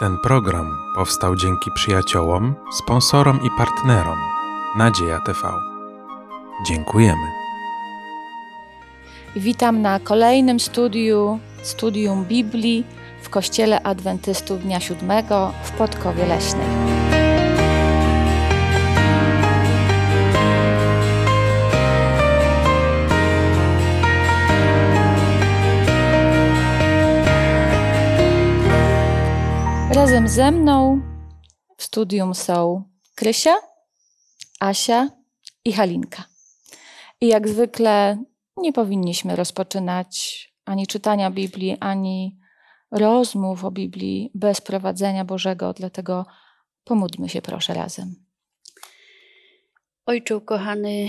Ten program powstał dzięki przyjaciołom, sponsorom i partnerom Nadzieja TV. Dziękujemy. Witam na kolejnym studiu, studium Biblii w Kościele Adwentystów Dnia Siódmego w Podkowie Leśnej. Razem ze mną w studium są Krysia, Asia i Halinka. I jak zwykle nie powinniśmy rozpoczynać ani czytania Biblii, ani rozmów o Biblii bez prowadzenia Bożego, dlatego pomódlmy się proszę razem. Ojcze kochany,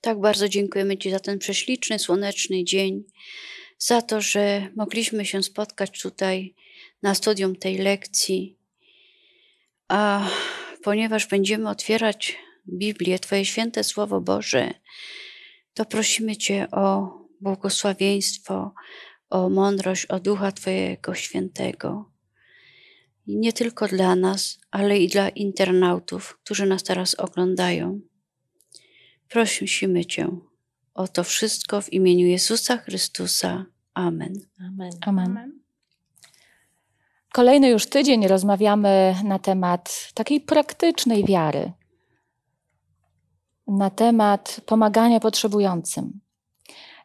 tak bardzo dziękujemy Ci za ten prześliczny, słoneczny dzień, za to, że mogliśmy się spotkać tutaj na studium tej lekcji. A ponieważ będziemy otwierać Biblię, Twoje święte Słowo Boże, to prosimy Cię o błogosławieństwo, o mądrość, o Ducha Twojego Świętego. I nie tylko dla nas, ale i dla internautów, którzy nas teraz oglądają. Prosimy Cię o to wszystko w imieniu Jezusa Chrystusa. Amen. Amen. Amen. Kolejny już tydzień rozmawiamy na temat takiej praktycznej wiary, na temat pomagania potrzebującym.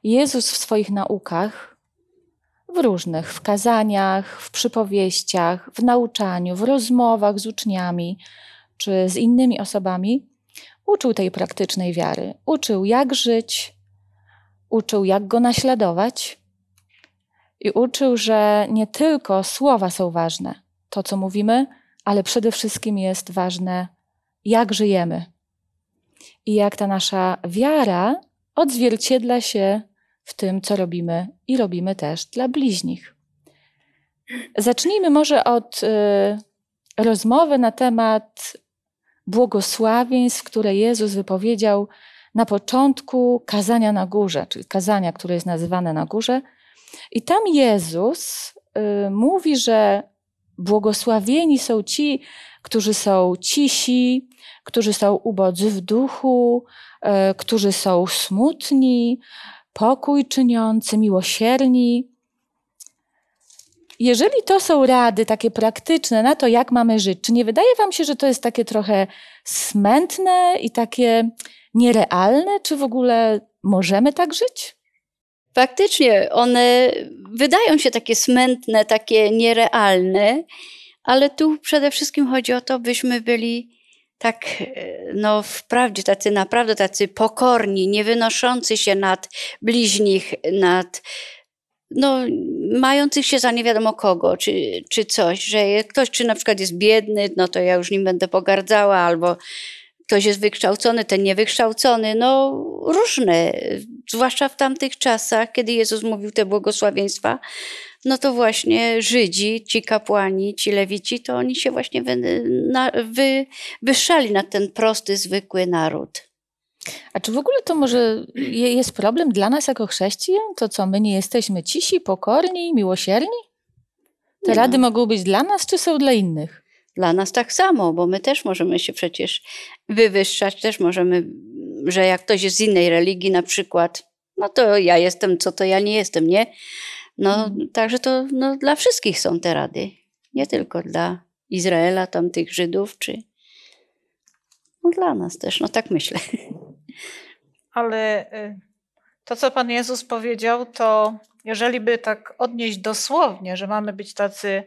Jezus w swoich naukach, w różnych, w kazaniach, w przypowieściach, w nauczaniu, w rozmowach z uczniami czy z innymi osobami, uczył tej praktycznej wiary. Uczył, jak żyć, uczył, jak go naśladować i uczył, że nie tylko słowa są ważne, to co mówimy, ale przede wszystkim jest ważne, jak żyjemy i jak ta nasza wiara odzwierciedla się w tym, co robimy i robimy też dla bliźnich. Zacznijmy może od y, rozmowy na temat błogosławieństw, które Jezus wypowiedział na początku kazania na górze, czyli kazania, które jest nazywane na górze. I tam Jezus y, mówi, że błogosławieni są ci, którzy są cisi, którzy są ubodzy w duchu, y, którzy są smutni, pokój czyniący, miłosierni. Jeżeli to są rady takie praktyczne na to, jak mamy żyć, czy nie wydaje Wam się, że to jest takie trochę smętne i takie nierealne? Czy w ogóle możemy tak żyć? Faktycznie, one wydają się takie smętne, takie nierealne, ale tu przede wszystkim chodzi o to, byśmy byli tak, no wprawdzie tacy naprawdę tacy pokorni, nie wynoszący się nad bliźnich, nad no, mających się za nie wiadomo kogo, czy, czy coś, że ktoś, czy na przykład jest biedny, no to ja już nim będę pogardzała, albo ktoś jest wykształcony, ten niewykształcony, no różne, zwłaszcza w tamtych czasach, kiedy Jezus mówił te błogosławieństwa, no to właśnie Żydzi, ci kapłani, ci lewici, to oni się właśnie wy, na, wy, wyszali na ten prosty, zwykły naród. A czy w ogóle to może jest problem dla nas jako chrześcijan? To co, my nie jesteśmy cisi, pokorni, miłosierni? Te nie rady no. mogą być dla nas, czy są dla innych? Dla nas tak samo, bo my też możemy się przecież wywyższać, też możemy, że jak ktoś jest z innej religii na przykład, no to ja jestem, co to ja nie jestem, nie? No, hmm. także to no, dla wszystkich są te rady. Nie tylko dla Izraela, tamtych Żydów, czy no, dla nas też, no tak myślę. Ale y, to, co Pan Jezus powiedział, to jeżeli by tak odnieść dosłownie, że mamy być tacy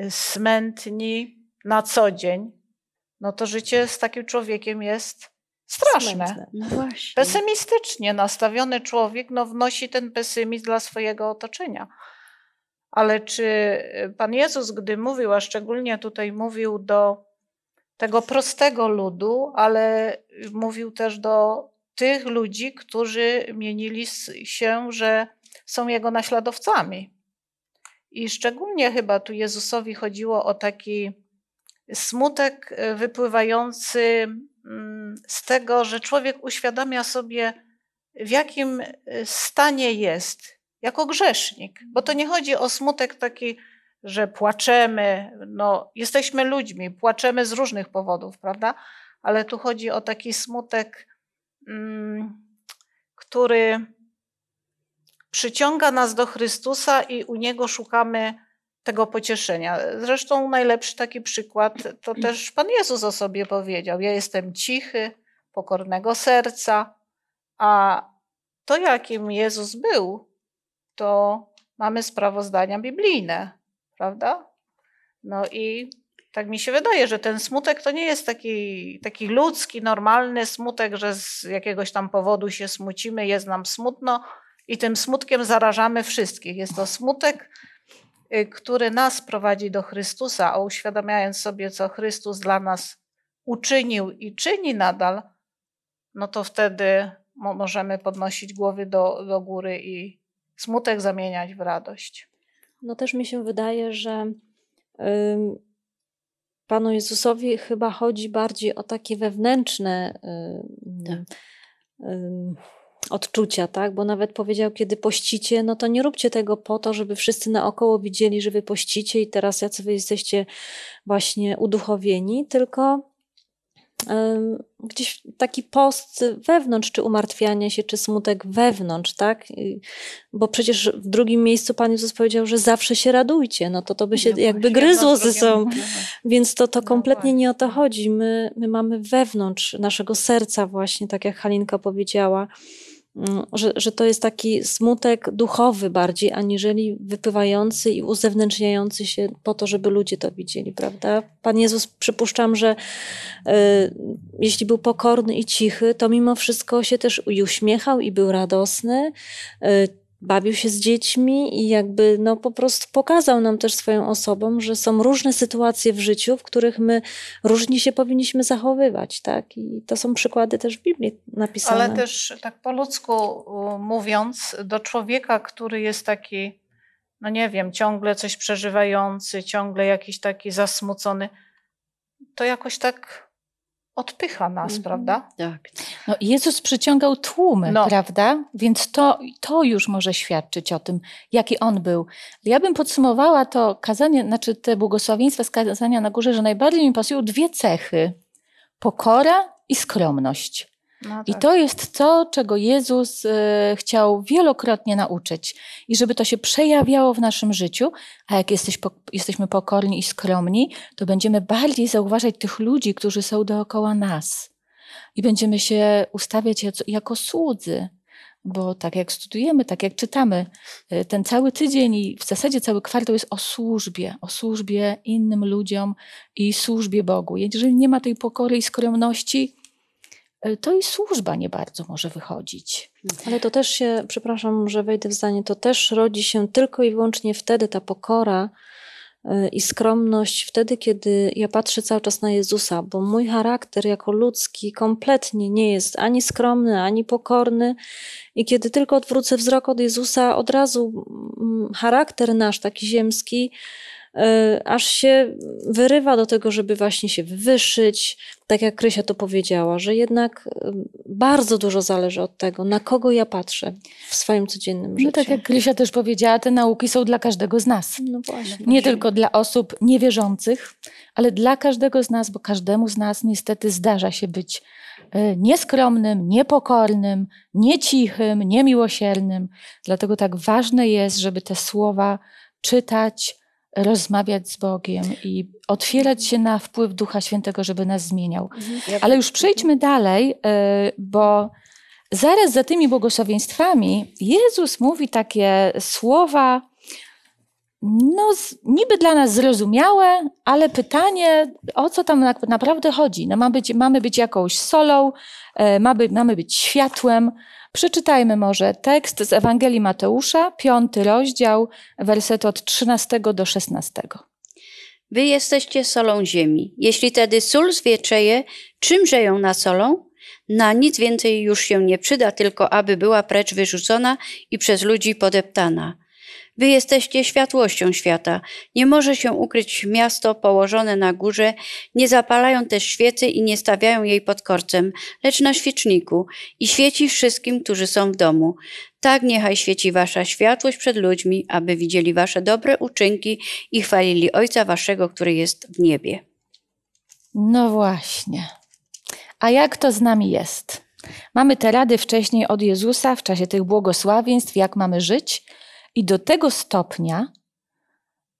y, smętni na co dzień, no to życie z takim człowiekiem jest straszne. No Pesymistycznie nastawiony człowiek no, wnosi ten pesymizm dla swojego otoczenia. Ale czy Pan Jezus, gdy mówił, a szczególnie tutaj mówił do tego prostego ludu, ale mówił też do tych ludzi, którzy mienili się, że są jego naśladowcami. I szczególnie chyba tu Jezusowi chodziło o taki smutek wypływający mm, z tego, że człowiek uświadamia sobie, w jakim stanie jest jako grzesznik. Bo to nie chodzi o smutek taki że płaczemy. No, jesteśmy ludźmi, płaczemy z różnych powodów, prawda? Ale tu chodzi o taki smutek, mm, który przyciąga nas do Chrystusa i u Niego szukamy tego pocieszenia. Zresztą najlepszy taki przykład to też Pan Jezus o sobie powiedział. Ja jestem cichy, pokornego serca, a to jakim Jezus był, to mamy sprawozdania biblijne, prawda? No i tak mi się wydaje, że ten smutek to nie jest taki, taki ludzki, normalny smutek, że z jakiegoś tam powodu się smucimy, jest nam smutno i tym smutkiem zarażamy wszystkich. Jest to smutek, który nas prowadzi do Chrystusa, a uświadamiając sobie, co Chrystus dla nas uczynił i czyni nadal, no to wtedy możemy podnosić głowy do, do góry i smutek zamieniać w radość. No też mi się wydaje, że Panu Jezusowi chyba chodzi bardziej o takie wewnętrzne tak. Odczucia, tak? Bo nawet powiedział, kiedy pościcie, no to nie róbcie tego po to, żeby wszyscy naokoło widzieli, że wy pościcie i teraz jacy wy jesteście właśnie uduchowieni, tylko gdzieś taki post wewnątrz, czy umartwianie się, czy smutek wewnątrz, tak? Bo przecież w drugim miejscu Pan Jezus powiedział, że zawsze się radujcie, no to to by się jakby gryzło ze sobą. Więc to, to kompletnie nie o to chodzi. My, my mamy wewnątrz naszego serca właśnie, tak jak Halinka powiedziała, że, że to jest taki smutek duchowy bardziej, aniżeli wypływający i uzewnętrzniający się po to, żeby ludzie to widzieli, prawda? Pan Jezus, przypuszczam, że y, jeśli był pokorny i cichy, to mimo wszystko się też i uśmiechał i był radosny. Y, bawił się z dziećmi i jakby no po prostu pokazał nam też swoją osobą, że są różne sytuacje w życiu, w których my różnie się powinniśmy zachowywać, tak? I to są przykłady też w Biblii napisane. Ale też tak po ludzku mówiąc, do człowieka, który jest taki, no nie wiem, ciągle coś przeżywający, ciągle jakiś taki zasmucony, to jakoś tak odpycha nas, -hmm. prawda? Tak. No, Jezus przyciągał tłumy, no. prawda? Więc to, to już może świadczyć o tym, jaki On był. Ja bym podsumowała to kazanie, znaczy te błogosławieństwa z kazania na górze, że najbardziej mi pasują dwie cechy. Pokora i skromność. No tak. I to jest to, czego Jezus y, chciał wielokrotnie nauczyć. I żeby to się przejawiało w naszym życiu, a jak jesteś, jesteśmy pokorni i skromni, to będziemy bardziej zauważać tych ludzi, którzy są dookoła nas. I będziemy się ustawiać jako słudzy. Bo tak jak studujemy, tak jak czytamy, y, ten cały tydzień i w zasadzie cały kwartał jest o służbie, o służbie innym ludziom i służbie Bogu. Jeżeli nie ma tej pokory i skromności, to i służba nie bardzo może wychodzić. Ale to też się, przepraszam, że wejdę w zdanie, to też rodzi się tylko i wyłącznie wtedy ta pokora e, i skromność, wtedy, kiedy ja patrzę cały czas na Jezusa, bo mój charakter jako ludzki kompletnie nie jest ani skromny, ani pokorny. I kiedy tylko odwrócę wzrok od Jezusa, od razu mm, charakter nasz, taki ziemski, E, aż się wyrywa do tego, żeby właśnie się wywyższyć, tak jak Krysia to powiedziała, że jednak e, bardzo dużo zależy od tego, na kogo ja patrzę w swoim codziennym życiu. No tak jak Krysia też powiedziała, te nauki są dla każdego z nas. No właśnie. Nie tylko dla osób niewierzących, ale dla każdego z nas, bo każdemu z nas niestety zdarza się być e, nieskromnym, niepokornym, niecichym, niemiłosiernym. Dlatego tak ważne jest, żeby te słowa czytać, rozmawiać z Bogiem i otwierać się na wpływ Ducha Świętego, żeby nas zmieniał. Mhm. Ale już przejdźmy dalej, e, bo zaraz za tymi błogosławieństwami Jezus mówi takie słowa, no niby dla nas zrozumiałe, ale pytanie, o co tam naprawdę chodzi? No, ma być, mamy być jakąś solą, e, mamy, mamy być światłem, Przeczytajmy może tekst z Ewangelii Mateusza, piąty rozdział, werset od 13 do 16. Wy jesteście solą ziemi. Jeśli tedy sól zwieczeje, czymże ją nasolą? Na nic więcej już się nie przyda, tylko aby była precz wyrzucona i przez ludzi podeptana. Wy jesteście światłością świata. Nie może się ukryć miasto położone na górze, nie zapalają też świecy i nie stawiają jej pod korcem, lecz na świeczniku i świeci wszystkim, którzy są w domu. Tak niechaj świeci wasza światłość przed ludźmi, aby widzieli wasze dobre uczynki i chwalili Ojca waszego, który jest w niebie. No właśnie. A jak to z nami jest? Mamy te rady wcześniej od Jezusa w czasie tych błogosławieństw, jak mamy żyć, i do tego stopnia,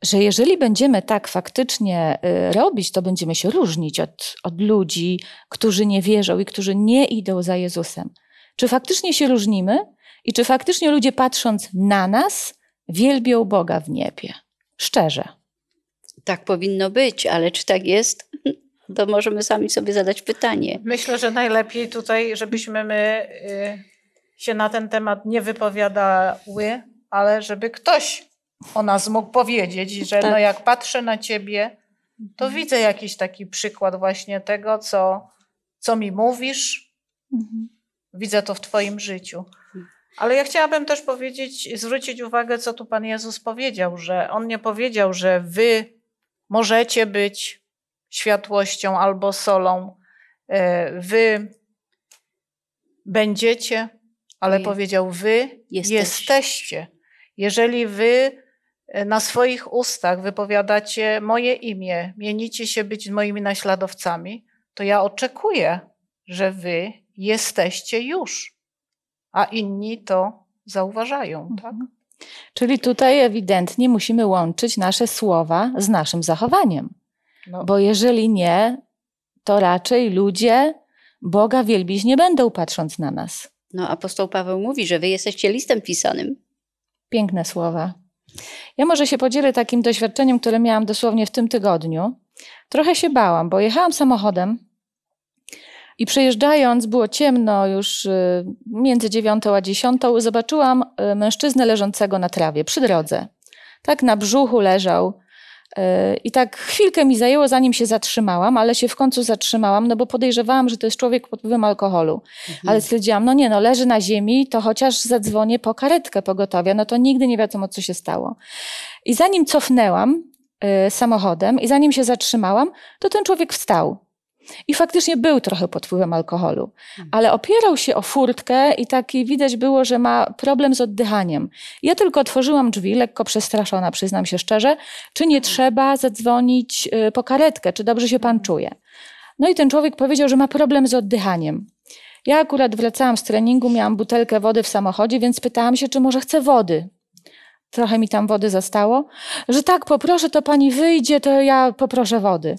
że jeżeli będziemy tak faktycznie y, robić, to będziemy się różnić od, od ludzi, którzy nie wierzą i którzy nie idą za Jezusem. Czy faktycznie się różnimy i czy faktycznie ludzie patrząc na nas wielbią Boga w niebie? Szczerze. Tak powinno być, ale czy tak jest? To możemy sami sobie zadać pytanie. Myślę, że najlepiej tutaj, żebyśmy my y, się na ten temat nie wypowiadały, ale żeby ktoś o nas mógł powiedzieć, że Tak. no jak patrzę na ciebie, to widzę jakiś taki przykład właśnie tego, co, co mi mówisz, widzę to w twoim życiu. Ale ja chciałabym też powiedzieć, zwrócić uwagę, co tu Pan Jezus powiedział, że On nie powiedział, że wy możecie być światłością albo solą, e, wy będziecie, ale Wy powiedział wy jesteście. Jeżeli wy e, na swoich ustach wypowiadacie moje imię, mienicie się być moimi naśladowcami, to ja oczekuję, że wy jesteście już, a inni to zauważają, tak? Czyli tutaj ewidentnie musimy łączyć nasze słowa z naszym zachowaniem. No, Bo jeżeli nie, to raczej ludzie Boga wielbić nie będą patrząc na nas. No, apostoł Paweł mówi, że wy jesteście listem pisanym. Piękne słowa. Ja może się podzielę takim doświadczeniem, które miałam dosłownie w tym tygodniu. Trochę się bałam, bo jechałam samochodem i przejeżdżając, było ciemno już y, między dziewiątą a dziesiątą, zobaczyłam y, mężczyznę leżącego na trawie przy drodze. Tak na brzuchu leżał. I tak chwilkę mi zajęło, zanim się zatrzymałam, ale się w końcu zatrzymałam, no bo podejrzewałam, że to jest człowiek pod wpływem alkoholu. Ale stwierdziłam, no nie, no leży na ziemi, to chociaż zadzwonię po karetkę pogotowia, no to nigdy nie wiadomo, co się stało. I zanim cofnęłam y, samochodem i zanim się zatrzymałam, to ten człowiek wstał. I faktycznie był trochę pod wpływem alkoholu, ale opierał się o furtkę i taki widać było, że ma problem z oddychaniem. Ja tylko otworzyłam drzwi, lekko przestraszona, przyznam się szczerze, czy nie trzeba zadzwonić y, po karetkę, czy dobrze się pan czuje. No i ten człowiek powiedział, że ma problem z oddychaniem. Ja akurat wracałam z treningu, miałam butelkę wody w samochodzie, więc pytałam się, czy może chce wody. Trochę mi tam wody zostało. Że tak, poproszę, to pani wyjdzie, to ja poproszę wody.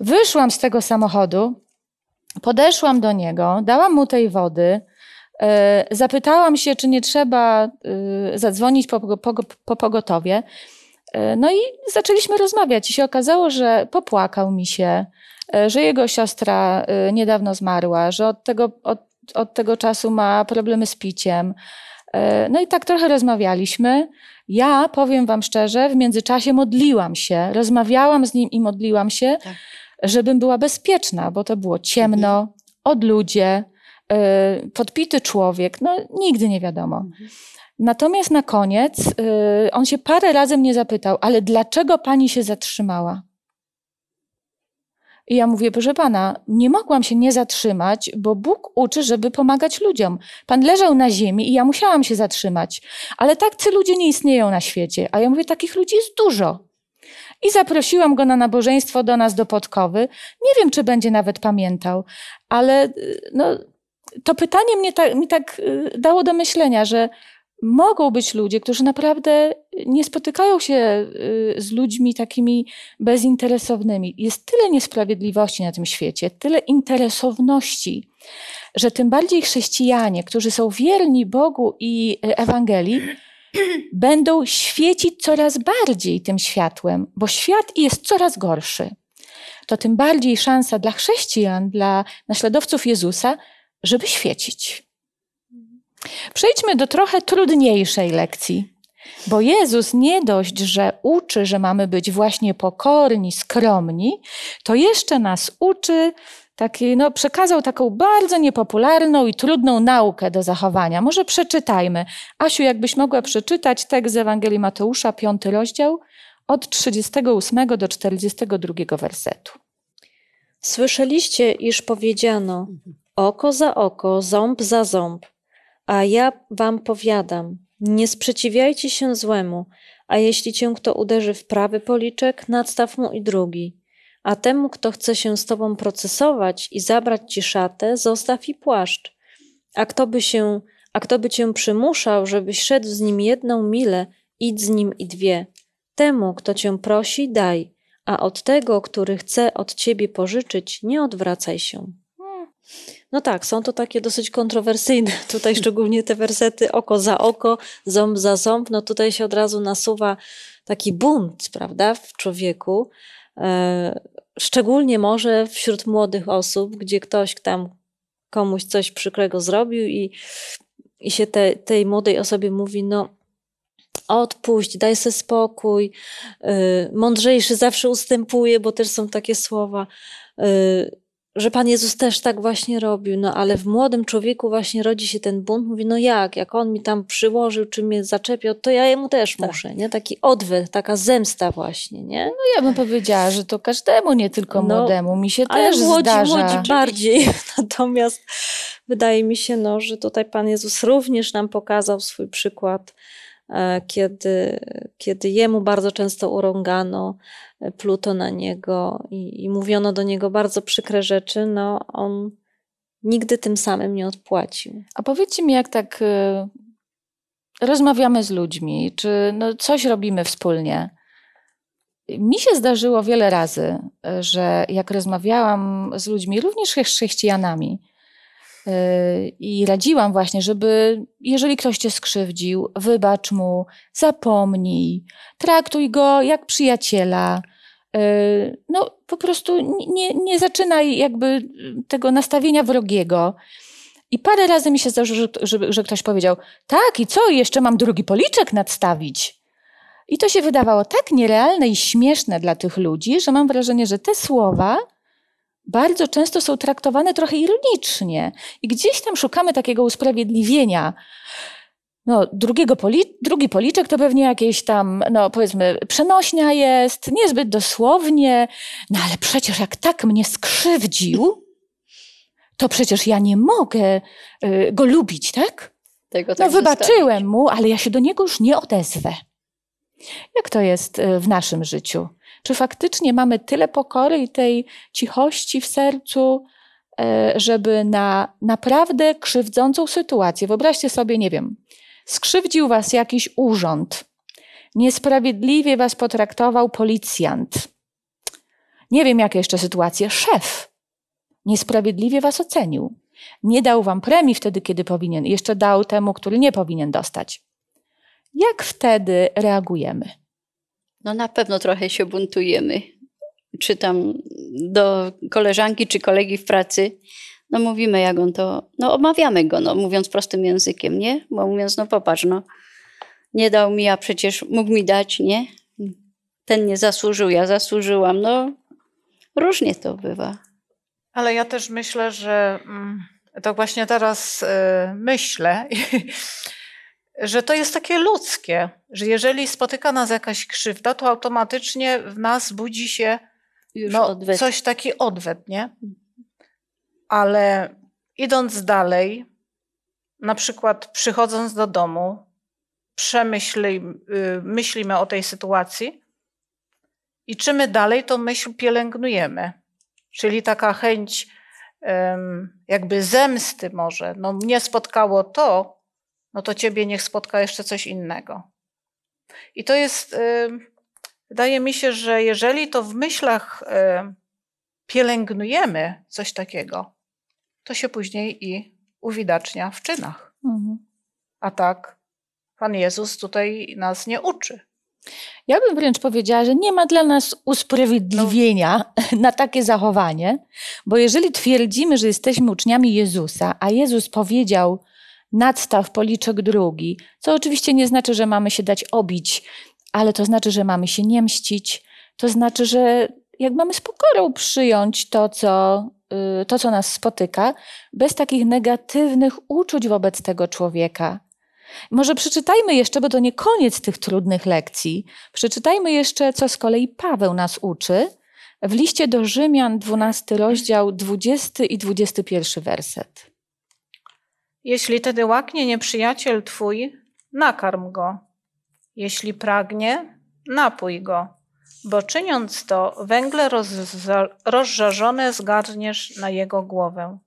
Wyszłam z tego samochodu, podeszłam do niego, dałam mu tej wody, e, zapytałam się, czy nie trzeba e, zadzwonić po, po, po pogotowie. E, No i zaczęliśmy rozmawiać i się okazało, że popłakał mi się, że jego siostra niedawno zmarła, że od tego, od, od tego czasu ma problemy z piciem. No i tak trochę rozmawialiśmy. Ja powiem Wam szczerze, w międzyczasie modliłam się, rozmawiałam z nim i modliłam się, Tak. Żebym była bezpieczna, bo to było ciemno, odludzie, e, podpity człowiek, no nigdy nie wiadomo. Natomiast na koniec y, on się parę razy mnie zapytał, ale dlaczego pani się zatrzymała? I ja mówię, proszę pana, nie mogłam się nie zatrzymać, bo Bóg uczy, żeby pomagać ludziom. Pan leżał na ziemi i ja musiałam się zatrzymać. Ale tacy ludzie nie istnieją na świecie. A ja mówię, takich ludzi jest dużo. I zaprosiłam go na nabożeństwo do nas do Podkowy. Nie wiem, czy będzie nawet pamiętał, ale y, no, to pytanie mnie tak, mi tak y, dało do myślenia, że mogą być ludzie, którzy naprawdę nie spotykają się y, z ludźmi takimi bezinteresownymi. Jest tyle niesprawiedliwości na tym świecie, tyle interesowności, że tym bardziej chrześcijanie, którzy są wierni Bogu i Ewangelii, będą świecić coraz bardziej tym światłem, bo świat jest coraz gorszy. To tym bardziej szansa dla chrześcijan, dla naśladowców Jezusa, żeby świecić. Przejdźmy do trochę trudniejszej lekcji. Bo Jezus nie dość, że uczy, że mamy być właśnie pokorni, skromni, to jeszcze nas uczy, taki, no, przekazał taką bardzo niepopularną i trudną naukę do zachowania. Może przeczytajmy. Asiu, jakbyś mogła przeczytać tekst z Ewangelii Mateusza, piąty rozdział, od 38 do 42 wersetu. Słyszeliście, iż powiedziano oko za oko, ząb za ząb. A ja wam powiadam, nie sprzeciwiajcie się złemu, a jeśli cię kto uderzy w prawy policzek, nadstaw mu i drugi. A temu, kto chce się z tobą procesować i zabrać ci szatę, zostaw i płaszcz. A kto by się, a kto by cię przymuszał, żebyś szedł z nim jedną milę, idź z nim i dwie. Temu, kto cię prosi, daj, a od tego, który chce od ciebie pożyczyć, nie odwracaj się. No tak, są to takie dosyć kontrowersyjne, tutaj szczególnie te wersety oko za oko, ząb za ząb, no tutaj się od razu nasuwa taki bunt, prawda, w człowieku, szczególnie może wśród młodych osób, gdzie ktoś tam komuś coś przykrego zrobił i, i się te, tej młodej osobie mówi, no odpuść, daj sobie spokój, y, mądrzejszy zawsze ustępuje, bo też są takie słowa, y, że Pan Jezus też tak właśnie robił, no ale w młodym człowieku właśnie rodzi się ten bunt, mówi, no jak, jak On mi tam przyłożył, czy mnie zaczepiał, to ja jemu też Tak. muszę, nie? Taki odwet, taka zemsta właśnie, nie? No ja bym powiedziała, że to każdemu, nie tylko No, młodemu. Mi się Ale też młodzi, zdarza. młodzi bardziej. Natomiast wydaje mi się, no, że tutaj Pan Jezus również nam pokazał swój przykład, e, kiedy, kiedy Jemu bardzo często urągano, pluto na Niego i, i mówiono do Niego bardzo przykre rzeczy, no On nigdy tym samym nie odpłacił. A powiedzcie mi, jak tak y, rozmawiamy z ludźmi, czy no, coś robimy wspólnie. Mi się zdarzyło wiele razy, y, że jak rozmawiałam z ludźmi, również chrze- chrześcijanami, i radziłam właśnie, żeby jeżeli ktoś cię skrzywdził, wybacz mu, zapomnij, traktuj go jak przyjaciela. y, No, po prostu nie, nie zaczynaj jakby tego nastawienia wrogiego. I parę razy mi się zdarzyło, że, że, że ktoś powiedział: Tak, i co, jeszcze mam drugi policzek nadstawić. I to się wydawało tak nierealne i śmieszne dla tych ludzi, że mam wrażenie, że te słowa bardzo często są traktowane trochę ironicznie. I gdzieś tam szukamy takiego usprawiedliwienia. No, drugiego poli- drugi policzek to pewnie jakieś tam, no powiedzmy, przenośnia jest, niezbyt dosłownie, no ale przecież jak tak mnie skrzywdził, to przecież ja nie mogę y, go lubić, tak? Tego No tak wybaczyłem mu, ale ja się do niego już nie odezwę. Jak to jest y, w naszym życiu? Czy faktycznie mamy tyle pokory i tej cichości w sercu, y, żeby na naprawdę krzywdzącą sytuację, wyobraźcie sobie, nie wiem, skrzywdził was jakiś urząd, niesprawiedliwie was potraktował policjant, nie wiem jakie jeszcze sytuacje, szef niesprawiedliwie was ocenił. Nie dał wam premii wtedy, kiedy powinien, jeszcze dał temu, który nie powinien dostać. Jak wtedy reagujemy? No na pewno trochę się buntujemy. Czy tam do koleżanki czy kolegi w pracy, no mówimy jak on to, no omawiamy go, no mówiąc prostym językiem, nie? Bo mówiąc, no popatrz, no nie dał mi, a przecież mógł mi dać, nie? Ten nie zasłużył, ja zasłużyłam, no różnie to bywa. Ale ja też myślę, że mm, tak właśnie teraz y, myślę, że to jest takie ludzkie, że jeżeli spotyka nas jakaś krzywda, to automatycznie w nas budzi się no, coś taki odwet, nie? Ale idąc dalej, na przykład przychodząc do domu, przemyśli, y, myślimy o tej sytuacji i czy my dalej tą myśl pielęgnujemy. Czyli taka chęć jakby zemsty może. No mnie spotkało to, no to ciebie niech spotka jeszcze coś innego. I to jest, em, wydaje mi się, że jeżeli to w myślach em, pielęgnujemy coś takiego, to się później i uwidacznia w czynach. Mhm. A tak Pan Jezus tutaj nas nie uczy. Ja bym wręcz powiedziała, że nie ma dla nas usprawiedliwienia na takie zachowanie, bo jeżeli twierdzimy, że jesteśmy uczniami Jezusa, a Jezus powiedział nadstaw policzek drugi, co oczywiście nie znaczy, że mamy się dać obić, ale to znaczy, że mamy się nie mścić, to znaczy, że jak mamy z pokorą przyjąć to, co, y, to, co nas spotyka, bez takich negatywnych uczuć wobec tego człowieka. Może przeczytajmy jeszcze, bo to nie koniec tych trudnych lekcji. Przeczytajmy jeszcze, co z kolei Paweł nas uczy w liście do Rzymian, 12 rozdział, 20 i 21 werset. Jeśli tedy łaknie nieprzyjaciel twój, nakarm go. Jeśli pragnie, napój go, bo czyniąc to, węgle rozżarzone zgarniesz na jego głowę.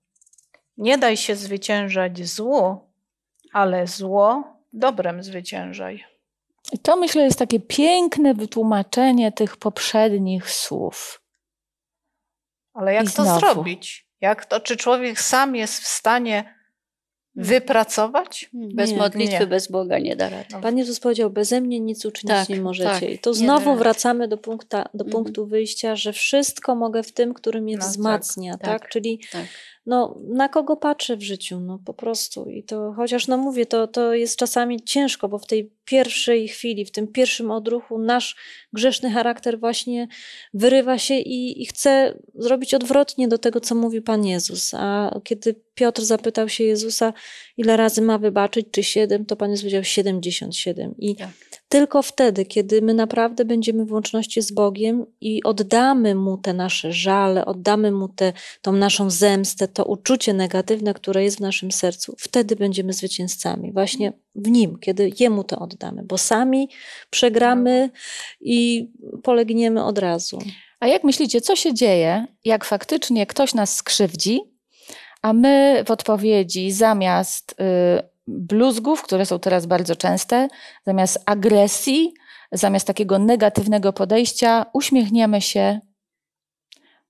Nie daj się zwyciężać złu, ale zło dobrem zwyciężaj. I to myślę jest takie piękne wytłumaczenie tych poprzednich słów. Ale jak I to znowu. zrobić? Jak to, czy człowiek sam jest w stanie wypracować? Bez Nie, modlitwy, nie. bez Boga nie da rady. Pan Jezus powiedział, beze mnie nic uczynić Tak, nie możecie. tak. I to znowu wracamy do, punkta, do Mhm. punktu wyjścia, że wszystko mogę w tym, który mnie No, tak, wzmacnia, tak? tak, Czyli tak. No, na kogo patrzę w życiu, no po prostu. I to, chociaż no mówię, to, to jest czasami ciężko, bo w tej pierwszej chwili, w tym pierwszym odruchu nasz grzeszny charakter właśnie wyrywa się i, i chce zrobić odwrotnie do tego, co mówi Pan Jezus. A kiedy Piotr zapytał się Jezusa, ile razy ma wybaczyć, czy siedem, to Pan Jezus powiedział 77. I Tak. Tylko wtedy, kiedy my naprawdę będziemy w łączności z Bogiem i oddamy Mu te nasze żale, oddamy Mu te, tą naszą zemstę, to uczucie negatywne, które jest w naszym sercu, wtedy będziemy zwycięzcami. Właśnie w Nim, kiedy Jemu to oddamy, bo sami przegramy i polegniemy od razu. A jak myślicie, co się dzieje, jak faktycznie ktoś nas skrzywdzi, a my w odpowiedzi zamiast y, bluzgów, które są teraz bardzo częste, zamiast agresji, zamiast takiego negatywnego podejścia, uśmiechniemy się,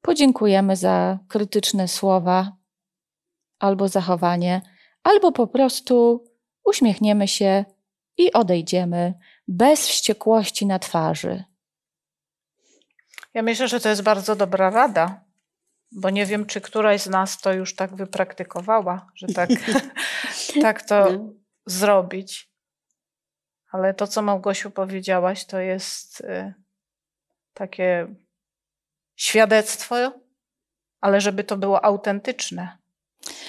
podziękujemy za krytyczne słowa albo zachowanie, albo po prostu uśmiechniemy się i odejdziemy bez wściekłości na twarzy. Ja myślę, że to jest bardzo dobra rada, bo nie wiem, czy któraś z nas to już tak wypraktykowała, że tak, tak to No. zrobić. Ale to, co Małgosiu powiedziałaś, to jest y, takie świadectwo, ale żeby to było autentyczne,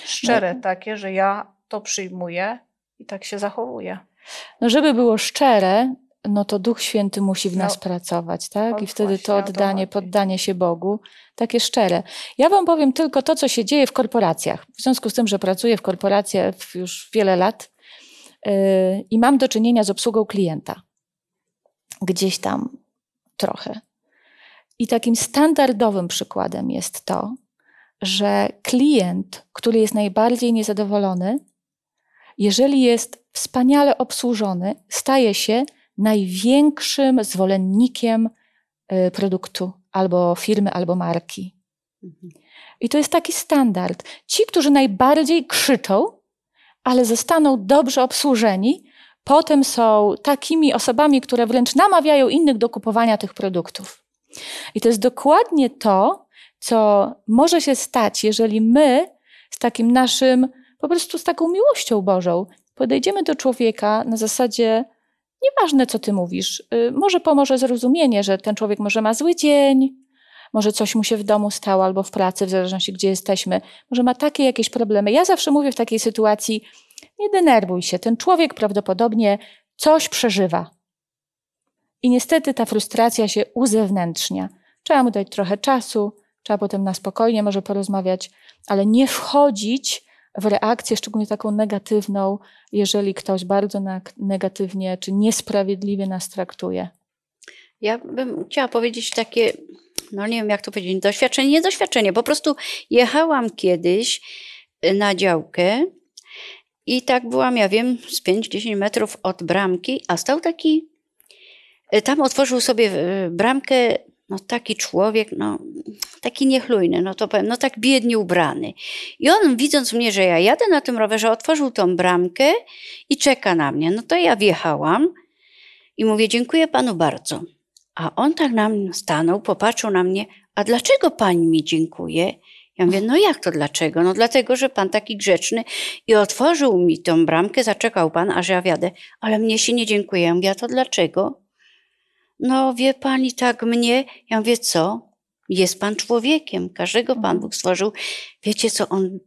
szczere takie, że ja to przyjmuję i tak się zachowuję. No, żeby było szczere, no to Duch Święty musi w nas No. pracować, tak? I wtedy to oddanie, poddanie się Bogu, takie szczere. Ja Wam powiem tylko to, co się dzieje w korporacjach. W związku z tym, że pracuję w korporacjach już wiele lat yy, i mam do czynienia z obsługą klienta. Gdzieś tam trochę. I takim standardowym przykładem jest to, że klient, który jest najbardziej niezadowolony, jeżeli jest wspaniale obsłużony, staje się największym zwolennikiem y, produktu albo firmy, albo marki. Mhm. I to jest taki standard. Ci, którzy najbardziej krzyczą, ale zostaną dobrze obsłużeni, potem są takimi osobami, które wręcz namawiają innych do kupowania tych produktów. I to jest dokładnie to, co może się stać, jeżeli my z takim naszym, po prostu z taką miłością Bożą, podejdziemy do człowieka na zasadzie, nieważne co ty mówisz, y, może pomoże zrozumienie, że ten człowiek może ma zły dzień, może coś mu się w domu stało albo w pracy, w zależności gdzie jesteśmy, może ma takie jakieś problemy. Ja zawsze mówię w takiej sytuacji, nie denerwuj się, ten człowiek prawdopodobnie coś przeżywa. I niestety ta frustracja się uzewnętrznia. Trzeba mu dać trochę czasu, trzeba potem na spokojnie może porozmawiać, ale nie wchodzić w reakcję, szczególnie taką negatywną, jeżeli ktoś bardzo negatywnie czy niesprawiedliwie nas traktuje. Ja bym chciała powiedzieć takie, no nie wiem jak to powiedzieć, doświadczenie, nie doświadczenie. Po prostu jechałam kiedyś y, na działkę i tak byłam, ja wiem, z 5-10 metrów od bramki, a stał taki, y, tam otworzył sobie y, bramkę, no taki człowiek, no taki niechlujny, no to powiem, no tak biednie ubrany. I on widząc mnie, że ja jadę na tym rowerze, otworzył tą bramkę i czeka na mnie. No to ja wjechałam i mówię, dziękuję panu bardzo. A on tak na mnie stanął, popatrzył na mnie, a dlaczego pani mi dziękuje? Ja mówię, no jak to dlaczego? No dlatego, że pan taki grzeczny i otworzył mi tą bramkę, zaczekał pan, aż ja wjadę, ale mnie się nie dziękuję. Ja mówię, to dlaczego? No wie pani, tak mnie, ja mówię, co? Jest pan człowiekiem, każdego pan Bóg stworzył. Wiecie co, on,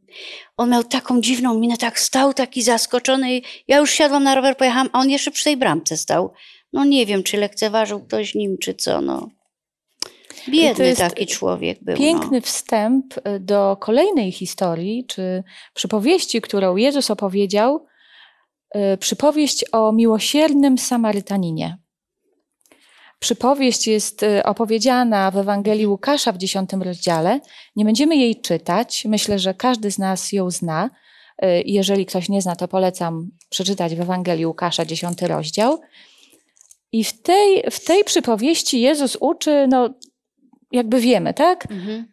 on miał taką dziwną minę, tak stał, taki zaskoczony. Ja już siadłam na rower, pojechałam, a on jeszcze przy tej bramce stał. No nie wiem, czy lekceważył ktoś nim, czy co, no. Biedny taki człowiek był. Piękny no. wstęp do kolejnej historii, czy przypowieści, którą Jezus opowiedział. y, Przypowieść o miłosiernym Samarytaninie. Przypowieść jest y, opowiedziana w Ewangelii Łukasza w dziesiątym rozdziale. Nie będziemy jej czytać. Myślę, że każdy z nas ją zna. Y, Jeżeli ktoś nie zna, to polecam przeczytać w Ewangelii Łukasza dziesiąty rozdział. I w tej, w tej przypowieści Jezus uczy, no jakby wiemy, tak? Mhm.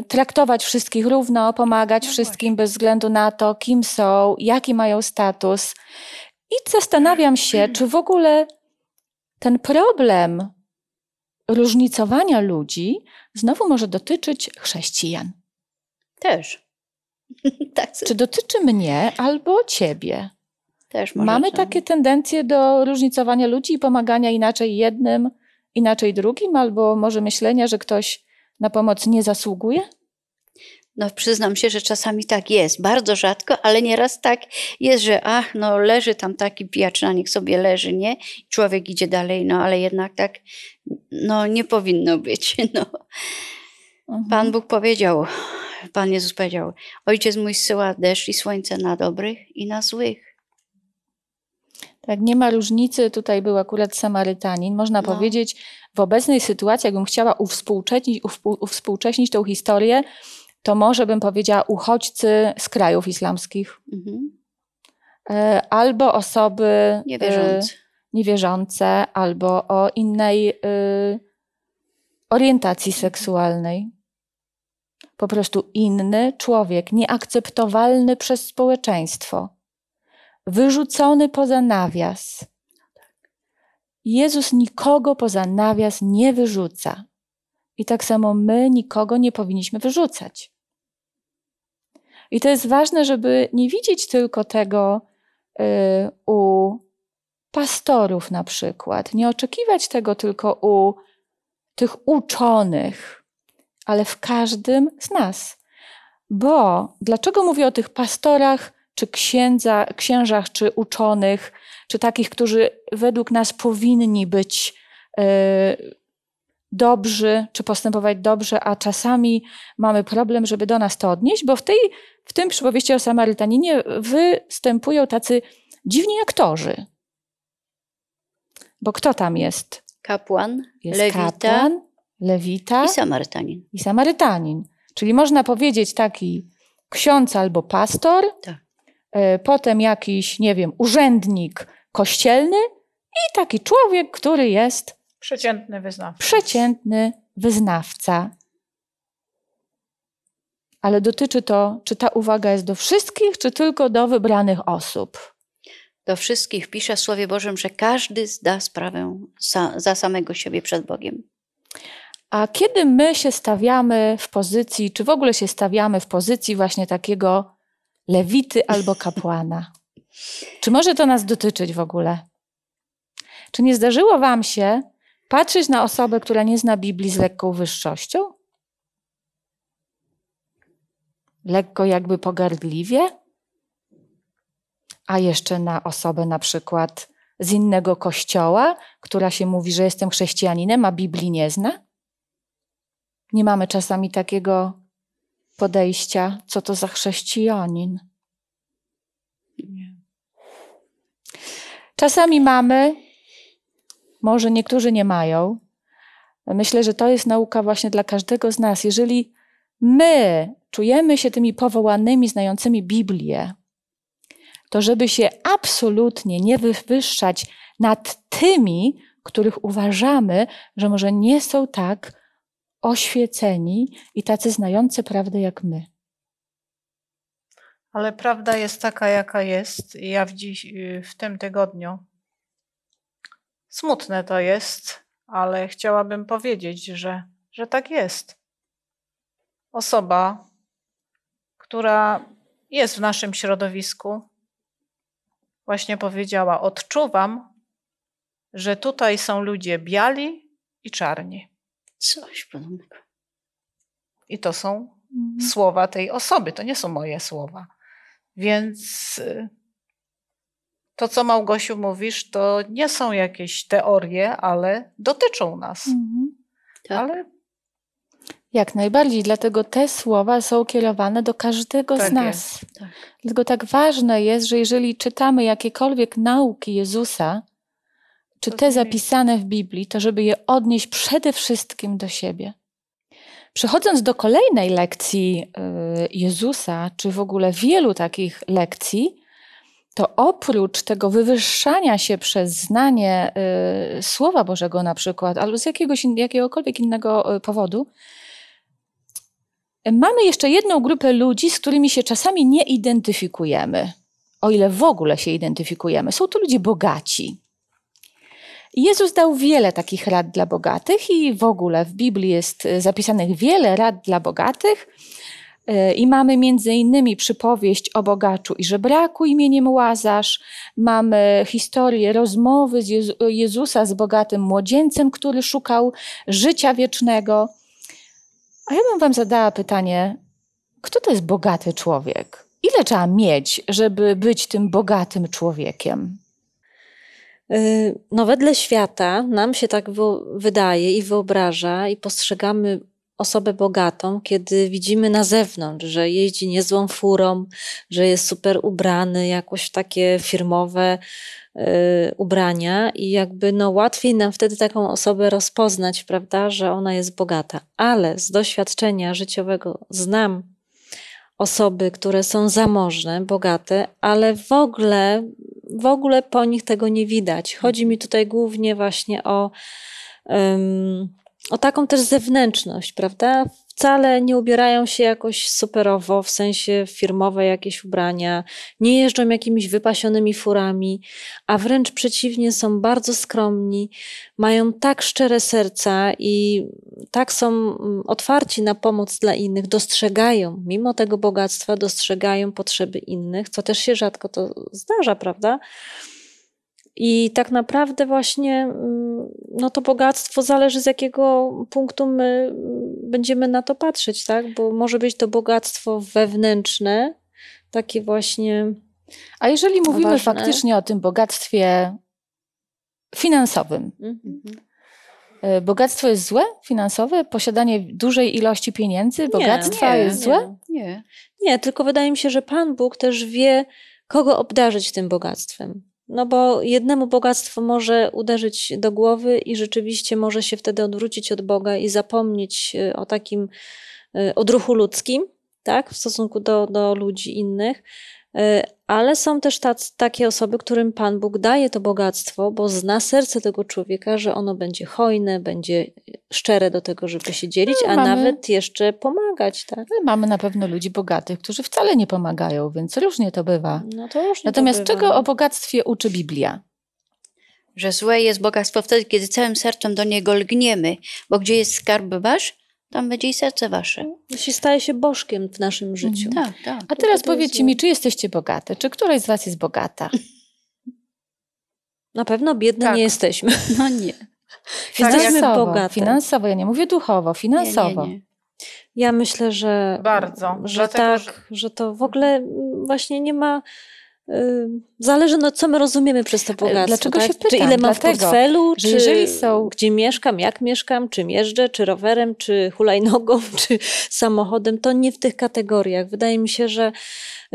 y, traktować wszystkich równo, pomagać No wszystkim bez względu na to, kim są, jaki mają status. I zastanawiam się, czy w ogóle ten problem różnicowania ludzi znowu może dotyczyć chrześcijan. Też. tak, Czy dotyczy mnie albo ciebie? też może Mamy tak. takie tendencje do różnicowania ludzi i pomagania inaczej jednym, inaczej drugim, albo może myślenia, że ktoś na pomoc nie zasługuje? No przyznam się, że czasami tak jest. Bardzo rzadko, ale nieraz tak jest, że ach, no leży tam taki pijaczyna, niech sobie leży, nie? Człowiek idzie dalej, no ale jednak tak, no nie powinno być, no. Mhm. Pan Bóg powiedział, Pan Jezus powiedział, Ojciec mój zsyła deszcz i słońce na dobrych i na złych. Tak, nie ma różnicy. Tutaj był akurat Samarytanin. Można No. powiedzieć, w obecnej sytuacji, jakbym chciała uwspółcześnić, uwspół- uwspółcześnić tą historię, to może bym powiedziała uchodźcy z krajów islamskich Mhm. e, albo osoby e, Niewierzący. niewierzące, albo o innej e, orientacji seksualnej. Po prostu inny człowiek, nieakceptowalny przez społeczeństwo, wyrzucony poza nawias. Jezus nikogo poza nawias nie wyrzuca. I tak samo my nikogo nie powinniśmy wyrzucać. I to jest ważne, żeby nie widzieć tylko tego y, u pastorów na przykład, nie oczekiwać tego tylko u tych uczonych, ale w każdym z nas. Bo dlaczego mówię o tych pastorach, czy księdza, księżach, czy uczonych, czy takich, którzy według nas powinni być y, dobrzy, czy postępować dobrze, a czasami mamy problem, żeby do nas to odnieść, bo w, tej, w tym przypowieści o Samarytaninie występują tacy dziwni aktorzy. Bo kto tam jest? Kapłan, Jest lewita kapłan, lewita i Samarytanin. i Samarytanin. Czyli można powiedzieć taki ksiądz albo pastor, Tak. e, potem jakiś, nie wiem, urzędnik kościelny i taki człowiek, który jest Przeciętny wyznawca. przeciętny wyznawca. Ale dotyczy to, czy ta uwaga jest do wszystkich, czy tylko do wybranych osób. Do wszystkich pisze w Słowie Bożym, że każdy zda sprawę sa, za samego siebie przed Bogiem. A kiedy my się stawiamy w pozycji, czy w ogóle się stawiamy w pozycji właśnie takiego lewity albo kapłana? Czy może to nas dotyczyć w ogóle? Czy nie zdarzyło Wam się patrzeć na osobę, która nie zna Biblii z lekką wyższością? Lekko jakby pogardliwie? A jeszcze na osobę na przykład z innego kościoła, która się mówi, że jestem chrześcijaninem, a Biblii nie zna? Nie mamy czasami takiego podejścia, co to za chrześcijanin. Czasami mamy, może niektórzy nie mają. Myślę, że to jest nauka właśnie dla każdego z nas. Jeżeli my czujemy się tymi powołanymi, znającymi Biblię, to żeby się absolutnie nie wywyższać nad tymi, których uważamy, że może nie są tak oświeceni i tacy znający prawdę jak my. Ale prawda jest taka, jaka jest. Ja w, dziś, w tym tygodniu smutne to jest, ale chciałabym powiedzieć, że, że tak jest. Osoba, która jest w naszym środowisku, właśnie powiedziała: Odczuwam, że tutaj są ludzie biali i czarni. Coś podobnego. I to są słowa tej osoby, to nie są moje słowa. Więc y, to, co Małgosiu mówisz, to nie są jakieś teorie, ale dotyczą nas. Mhm. Tak. Ale Jak najbardziej, dlatego te słowa są kierowane do każdego Tak z nas. jest, tak. Dlatego tak ważne jest, że jeżeli czytamy jakiekolwiek nauki Jezusa, czy te zapisane w Biblii, to żeby je odnieść przede wszystkim do siebie. Przechodząc do kolejnej lekcji y, Jezusa, czy w ogóle wielu takich lekcji, to oprócz tego wywyższania się przez znanie y, Słowa Bożego na przykład, albo z jakiegoś, jakiegokolwiek innego y, powodu, mamy jeszcze jedną grupę ludzi, z którymi się czasami nie identyfikujemy, o ile w ogóle się identyfikujemy. Są to ludzie bogaci. Jezus dał wiele takich rad dla bogatych, i w ogóle w Biblii jest y, zapisanych wiele rad dla bogatych. Y, I mamy między innymi przypowieść o bogaczu i żebraku imieniem Łazarz. Mamy historię rozmowy z Jezu Jezusa z bogatym młodzieńcem, który szukał życia wiecznego. A ja bym wam zadała pytanie, kto to jest bogaty człowiek? Ile trzeba mieć, żeby być tym bogatym człowiekiem? Y, No, wedle świata nam się tak wydaje i wyobraża, i postrzegamy osobę bogatą, kiedy widzimy na zewnątrz, że jeździ niezłą furą, że jest super ubrany, jakoś w takie firmowe y, ubrania, i jakby no, łatwiej nam wtedy taką osobę rozpoznać, prawda, że ona jest bogata. Ale z doświadczenia życiowego znam osoby, które są zamożne, bogate, ale w ogóle, w ogóle po nich tego nie widać. Chodzi mi tutaj głównie właśnie o, o taką też zewnętrzność, prawda? Wcale nie ubierają się jakoś superowo, w sensie firmowe jakieś ubrania, nie jeżdżą jakimiś wypasionymi furami, a wręcz przeciwnie, są bardzo skromni, mają tak szczere serca i tak są mm, otwarci na pomoc dla innych, dostrzegają, mimo tego bogactwa, dostrzegają potrzeby innych, co też się rzadko to zdarza, prawda? I tak naprawdę właśnie mm, no to bogactwo zależy z jakiego punktu my mm, będziemy na to patrzeć, tak? Bo może być to bogactwo wewnętrzne, takie właśnie A jeżeli mówimy Ważne. faktycznie o tym bogactwie finansowym, mhm. y, bogactwo jest złe finansowe? Posiadanie dużej ilości pieniędzy, bogactwa nie, jest nie. złe? Nie. Nie, tylko wydaje mi się, że Pan Bóg też wie, kogo obdarzyć tym bogactwem. No bo jednemu bogactwo może uderzyć do głowy i rzeczywiście może się wtedy odwrócić od Boga i zapomnieć y, o takim y, odruchu ludzkim, tak, w stosunku do, do ludzi innych. Y, Ale są też tac, takie osoby, którym Pan Bóg daje to bogactwo, bo zna serce tego człowieka, że ono będzie hojne, będzie szczere do tego, żeby się dzielić, No, a mamy- nawet jeszcze pomagać, tak? My mamy na pewno ludzi bogatych, którzy wcale nie pomagają, więc różnie to bywa. No to różnie Natomiast to bywa. czego o bogactwie uczy Biblia? Że złe jest bogactwo wtedy, kiedy całym sercem do niego lgniemy, bo gdzie jest skarb wasz, tam będzie i serce wasze. Jeśli staje się bożkiem w naszym życiu. Tak, tak. A teraz jest powiedzcie mi, czy jesteście bogate? Czy któraś z was jest bogata? Na pewno biedne Tak. nie jesteśmy. No nie. Jesteśmy Finansowo, bogate. finansowo, ja nie mówię duchowo, finansowo. Nie, nie, nie. Ja myślę, że. Bardzo, Że dlatego, tak, że- że... to w ogóle mm, właśnie nie ma. Zależy, no, co my rozumiemy przez to bogactwo. dlaczego tak? się Czy pytam? ile mam w Dlatego, portfelu, że czy jeżeli są- gdzie mieszkam, jak mieszkam, czym jeżdżę, czy rowerem, czy hulajnogą, czy samochodem, to nie w tych kategoriach. Wydaje mi się, że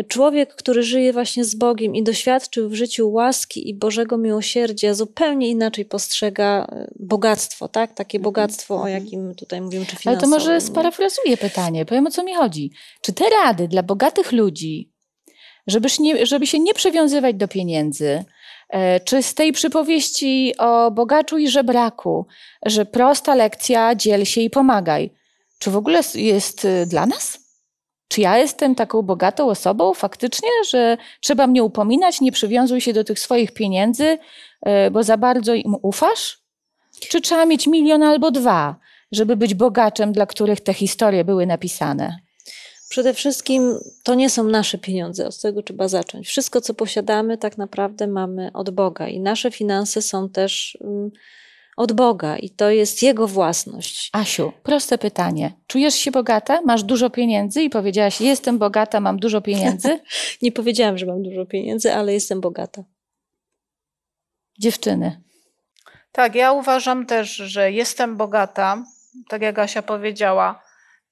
człowiek, który żyje właśnie z Bogiem i doświadczył w życiu łaski i Bożego miłosierdzia, zupełnie inaczej postrzega y, bogactwo, tak? Takie bogactwo, o jakim tutaj mówimy, czy Ale finansowym. to może sparafrazuję pytanie, powiem o co mi chodzi. Czy te rady dla bogatych ludzi, żebyś nie, żeby się nie przywiązywać do pieniędzy, e, czy z tej przypowieści o bogaczu i żebraku, że prosta lekcja, dziel się i pomagaj, czy w ogóle jest y, dla nas? Czy ja jestem taką bogatą osobą faktycznie, że trzeba mnie upominać, nie przywiązuj się do tych swoich pieniędzy, e, bo za bardzo im ufasz? Czy trzeba mieć milion albo dwa, żeby być bogaczem, dla których te historie były napisane? Przede wszystkim to nie są nasze pieniądze, od tego trzeba zacząć. Wszystko, co posiadamy, tak naprawdę mamy od Boga i nasze finanse są też mm, od Boga i to jest Jego własność. Asiu, proste pytanie. Czujesz się bogata? Masz dużo pieniędzy i powiedziałaś, jestem bogata, mam dużo pieniędzy? Nie powiedziałam, że mam dużo pieniędzy, ale jestem bogata. Dziewczyny. Tak, ja uważam też, że jestem bogata, tak jak Asia powiedziała.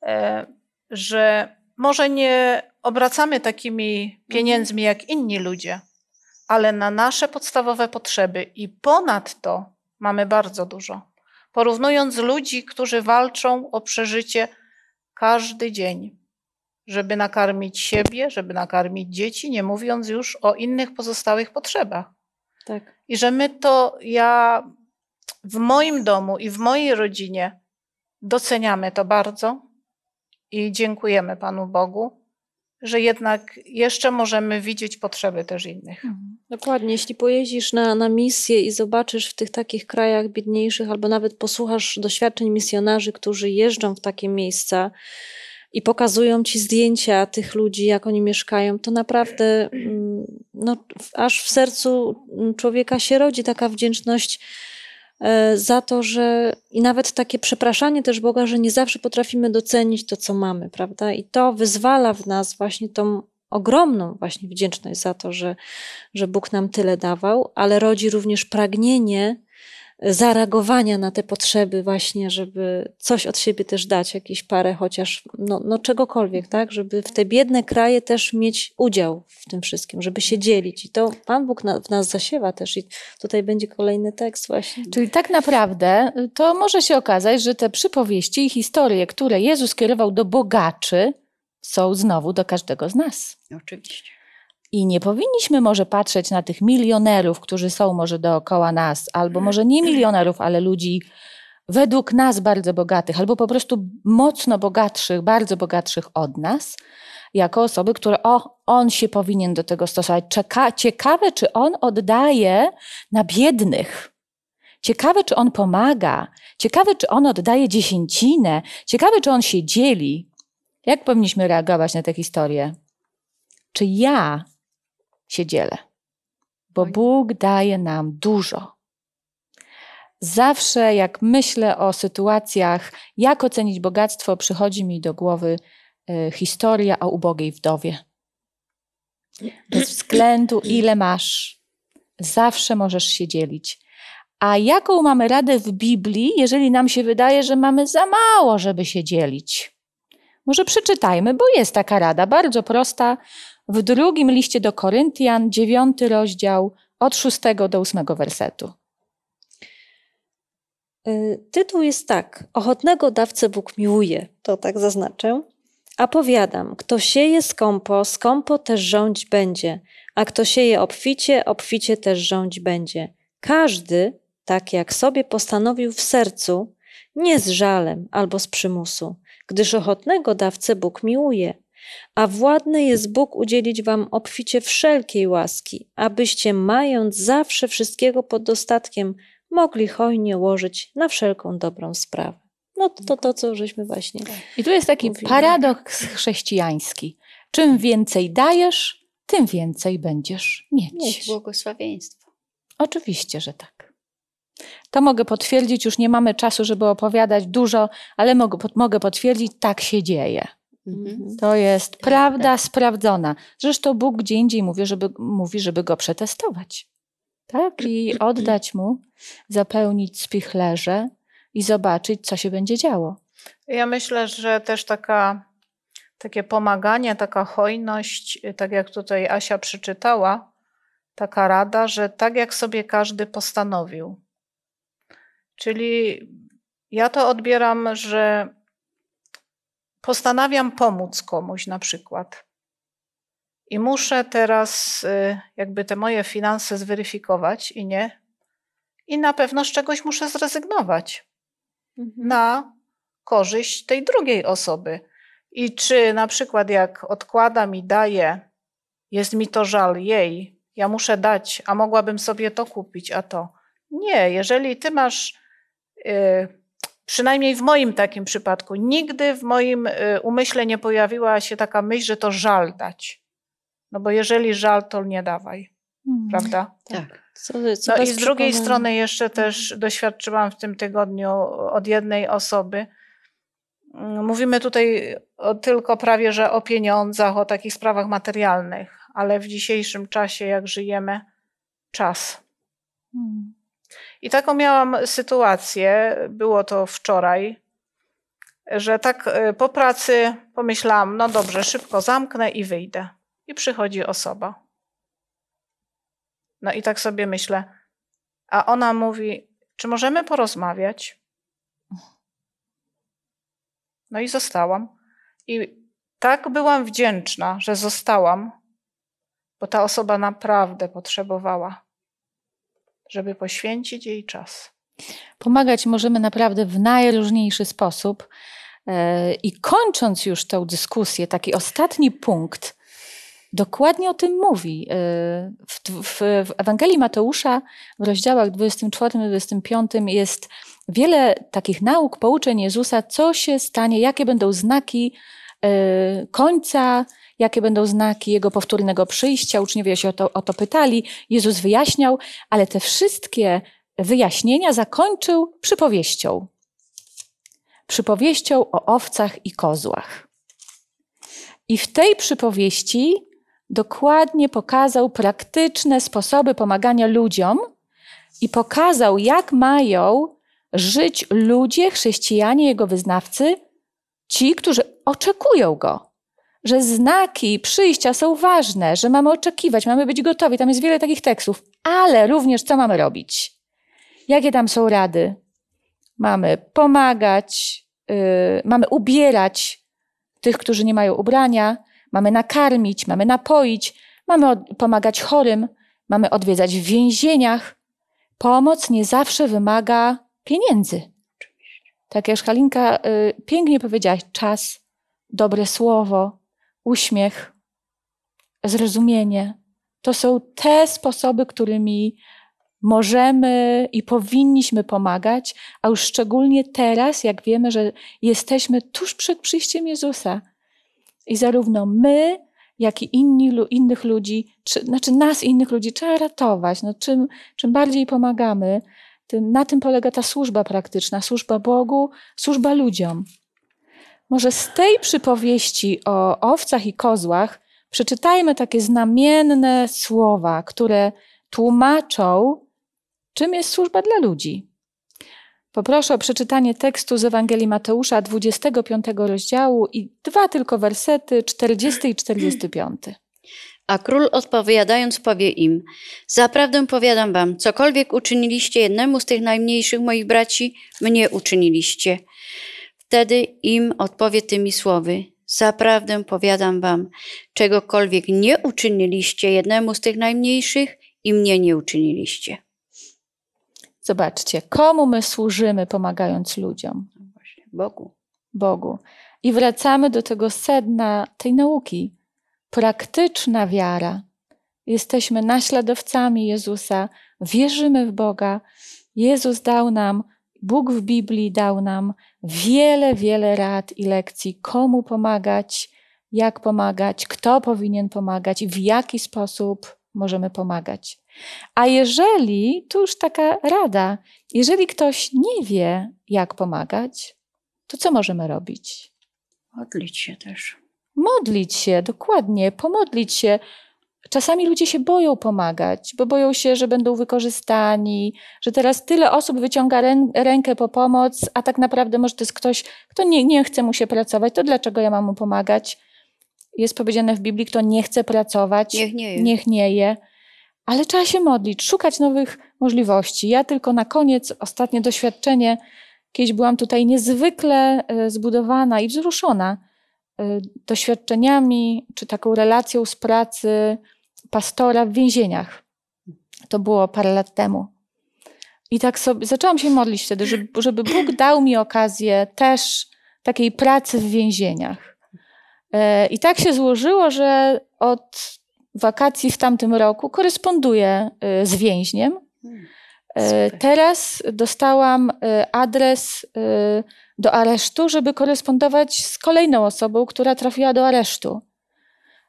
e, że może nie obracamy takimi pieniędzmi jak inni ludzie, ale na nasze podstawowe potrzeby i ponadto mamy bardzo dużo. Porównując ludzi, którzy walczą o przeżycie każdy dzień, żeby nakarmić siebie, żeby nakarmić dzieci, nie mówiąc już o innych pozostałych potrzebach. Tak. I że my to, ja w moim domu i w mojej rodzinie doceniamy to bardzo i dziękujemy Panu Bogu, że jednak jeszcze możemy widzieć potrzeby też innych. Mhm. Dokładnie. Jeśli pojeździsz na, na misję i zobaczysz w tych takich krajach biedniejszych, albo nawet posłuchasz doświadczeń misjonarzy, którzy jeżdżą w takie miejsca i pokazują ci zdjęcia tych ludzi, jak oni mieszkają, to naprawdę mm, no, aż w sercu człowieka się rodzi taka wdzięczność za to, że i nawet takie przepraszanie też Boga, że nie zawsze potrafimy docenić to, co mamy, prawda? I to wyzwala w nas właśnie tą ogromną właśnie wdzięczność za to, że, że Bóg nam tyle dawał, ale rodzi również pragnienie zareagowania na te potrzeby właśnie, żeby coś od siebie też dać, jakieś parę chociaż, no, no czegokolwiek, tak, żeby w te biedne kraje też mieć udział w tym wszystkim, żeby się dzielić i to Pan Bóg na, w nas zasiewa też i tutaj będzie kolejny tekst właśnie. Czyli tak naprawdę to może się okazać, że te przypowieści i historie, które Jezus kierował do bogaczy, są znowu do każdego z nas. Oczywiście. I nie powinniśmy może patrzeć na tych milionerów, którzy są może dookoła nas, albo może nie milionerów, ale ludzi według nas bardzo bogatych, albo po prostu mocno bogatszych, bardzo bogatszych od nas, jako osoby, które o, on się powinien do tego stosować. Czeka, ciekawe, czy on oddaje na biednych. Ciekawe, czy on pomaga. Ciekawe, czy on oddaje dziesięcinę. Ciekawe, czy on się dzieli. Jak powinniśmy reagować na tę historię? Czy ja się dzielę? Bo Bóg daje nam dużo. Zawsze, jak myślę o sytuacjach, jak ocenić bogactwo, przychodzi mi do głowy y, historia o ubogiej wdowie. Bez względu, ile masz, zawsze możesz się dzielić. A jaką mamy radę w Biblii, jeżeli nam się wydaje, że mamy za mało, żeby się dzielić? Może przeczytajmy, bo jest taka rada, bardzo prosta. W drugim liście do Koryntian, dziewiąty rozdział, od szóstego do ósmego wersetu. Y, tytuł jest tak: Ochotnego dawcę Bóg miłuje, to tak zaznaczę. A powiadam, kto sieje skąpo, skąpo też rządź będzie, a kto sieje obficie, obficie też rządź będzie. Każdy, tak jak sobie postanowił w sercu, nie z żalem albo z przymusu, gdyż ochotnego dawcę Bóg miłuje. A władny jest Bóg udzielić wam obficie wszelkiej łaski, abyście mając zawsze wszystkiego pod dostatkiem, mogli hojnie łożyć na wszelką dobrą sprawę. No to to, to co żeśmy właśnie. I tu jest taki Mówimy. paradoks chrześcijański. Czym więcej dajesz, tym więcej będziesz mieć. Mieć błogosławieństwo. Oczywiście, że tak. To mogę potwierdzić, już nie mamy czasu, żeby opowiadać dużo, ale mogę, mogę potwierdzić, tak się dzieje. Mhm. To jest prawda tak. sprawdzona. Zresztą Bóg gdzie indziej mówi żeby, mówi, żeby go przetestować. Tak? I oddać mu, zapełnić spichlerze i zobaczyć, co się będzie działo. Ja myślę, że też taka, takie pomaganie, taka hojność, tak jak tutaj Asia przeczytała, taka rada, że tak jak sobie każdy postanowił. Czyli ja to odbieram, że postanawiam pomóc komuś na przykład. I muszę teraz y, jakby te moje finanse zweryfikować i nie. I na pewno z czegoś muszę zrezygnować na korzyść tej drugiej osoby. I czy na przykład jak odkładam i daję, jest mi to żal jej, ja muszę dać, a mogłabym sobie to kupić, a to. Nie, jeżeli ty masz, y, przynajmniej w moim takim przypadku, nigdy w moim y, umyśle nie pojawiła się taka myśl, że to żal dać. No bo jeżeli żal, to nie dawaj, prawda? Tak. Co, co No i z drugiej strony jeszcze też doświadczyłam w tym tygodniu od jednej osoby. Mm, Mówimy tutaj o, tylko prawie, że o pieniądzach, o takich sprawach materialnych, ale w dzisiejszym czasie, jak żyjemy, czas. Hmm. I taką miałam sytuację, było to wczoraj. że tak y, po pracy pomyślałam, no dobrze, szybko zamknę i wyjdę. I przychodzi osoba. No i tak sobie myślę, a ona mówi, czy możemy porozmawiać? No i zostałam. I tak byłam wdzięczna, że zostałam, bo ta osoba naprawdę potrzebowała, żeby poświęcić jej czas. Pomagać możemy naprawdę w najróżniejszy sposób. E, I kończąc już tę dyskusję, taki ostatni punkt dokładnie o tym mówi. E, w, w, w Ewangelii Mateusza w rozdziałach 24-25 jest wiele takich nauk, pouczeń Jezusa, co się stanie, jakie będą znaki końca, jakie będą znaki Jego powtórnego przyjścia. Uczniowie się o to, o to pytali. Jezus wyjaśniał, ale te wszystkie wyjaśnienia zakończył przypowieścią. Przypowieścią o owcach i kozłach. I w tej przypowieści dokładnie pokazał praktyczne sposoby pomagania ludziom i pokazał, jak mają żyć ludzie, chrześcijanie, jego wyznawcy, ci, którzy oczekują go. Że znaki przyjścia są ważne, że mamy oczekiwać, mamy być gotowi. Tam jest wiele takich tekstów, ale również co mamy robić? Jakie tam są rady? Mamy pomagać, yy, mamy ubierać tych, którzy nie mają ubrania, mamy nakarmić, mamy napoić, mamy od, pomagać chorym, mamy odwiedzać w więzieniach. Pomoc nie zawsze wymaga pieniędzy. Tak jak Halinka yy, pięknie powiedziałaś, czas, dobre słowo, uśmiech, zrozumienie. To są te sposoby, którymi możemy i powinniśmy pomagać, a już szczególnie teraz, jak wiemy, że jesteśmy tuż przed przyjściem Jezusa. I zarówno my, jak i inni, innych ludzi, czy, znaczy nas innych ludzi trzeba ratować. No, czym, czym bardziej pomagamy, tym, na tym polega ta służba praktyczna, służba Bogu, służba ludziom. Może z tej przypowieści o owcach i kozłach przeczytajmy takie znamienne słowa, które tłumaczą, czym jest służba dla ludzi. Poproszę o przeczytanie tekstu z Ewangelii Mateusza 25 rozdziału i dwa tylko wersety, 40 i 45. A król odpowiadając powie im: Zaprawdę powiadam wam, cokolwiek uczyniliście jednemu z tych najmniejszych moich braci, mnie uczyniliście. Wtedy im odpowie tymi słowy: Zaprawdę powiadam wam, czegokolwiek nie uczyniliście jednemu z tych najmniejszych, i mnie nie uczyniliście. Zobaczcie, komu my służymy, pomagając ludziom? Bogu. Bogu. I wracamy do tego sedna tej nauki. Praktyczna wiara. Jesteśmy naśladowcami Jezusa, wierzymy w Boga. Jezus dał nam, Bóg w Biblii dał nam wiele, wiele rad i lekcji, komu pomagać, jak pomagać, kto powinien pomagać i w jaki sposób możemy pomagać. A jeżeli, tu już taka rada, jeżeli ktoś nie wie, jak pomagać, to co możemy robić? Modlić się też. Modlić się, dokładnie, pomodlić się. Czasami ludzie się boją pomagać, bo boją się, że będą wykorzystani, że teraz tyle osób wyciąga rę, rękę po pomoc, a tak naprawdę może to jest ktoś, kto nie, nie chce mu się pracować, to dlaczego ja mam mu pomagać? Jest powiedziane w Biblii, kto nie chce pracować, niech nie je. Niech nie je. Ale trzeba się modlić, szukać nowych możliwości. Ja tylko na koniec, ostatnie doświadczenie, kiedyś byłam tutaj niezwykle e, zbudowana i wzruszona doświadczeniami, czy taką relacją z pracy pastora w więzieniach. To było parę lat temu. I tak sobie zaczęłam się modlić wtedy, żeby, żeby Bóg dał mi okazję też takiej pracy w więzieniach. E, I tak się złożyło, że od wakacji w tamtym roku koresponduję y, z więźniem. Y, teraz dostałam y, adres do aresztu, żeby korespondować z kolejną osobą, która trafiła do aresztu.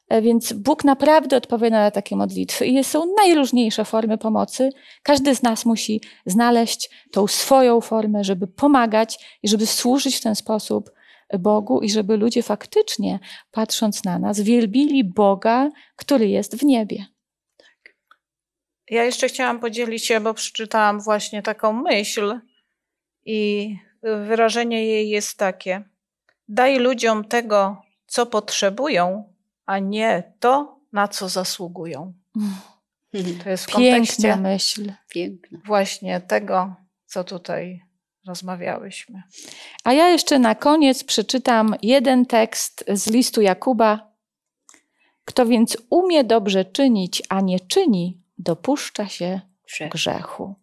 E, więc Bóg naprawdę odpowiada na takie modlitwy i są najróżniejsze formy pomocy. Każdy z nas musi znaleźć tą swoją formę, żeby pomagać i żeby służyć w ten sposób Bogu i żeby ludzie faktycznie, patrząc na nas, wielbili Boga, który jest w niebie. Ja jeszcze chciałam podzielić się, bo przeczytałam właśnie taką myśl i wyrażenie jej jest takie. Daj ludziom tego, co potrzebują, a nie to, na co zasługują. To jest w Piękna kontekście myśl. Piękne. właśnie tego, co tutaj rozmawiałyśmy. A ja jeszcze na koniec przeczytam jeden tekst z listu Jakuba. Kto więc umie dobrze czynić, a nie czyni, dopuszcza się Grzech. grzechu.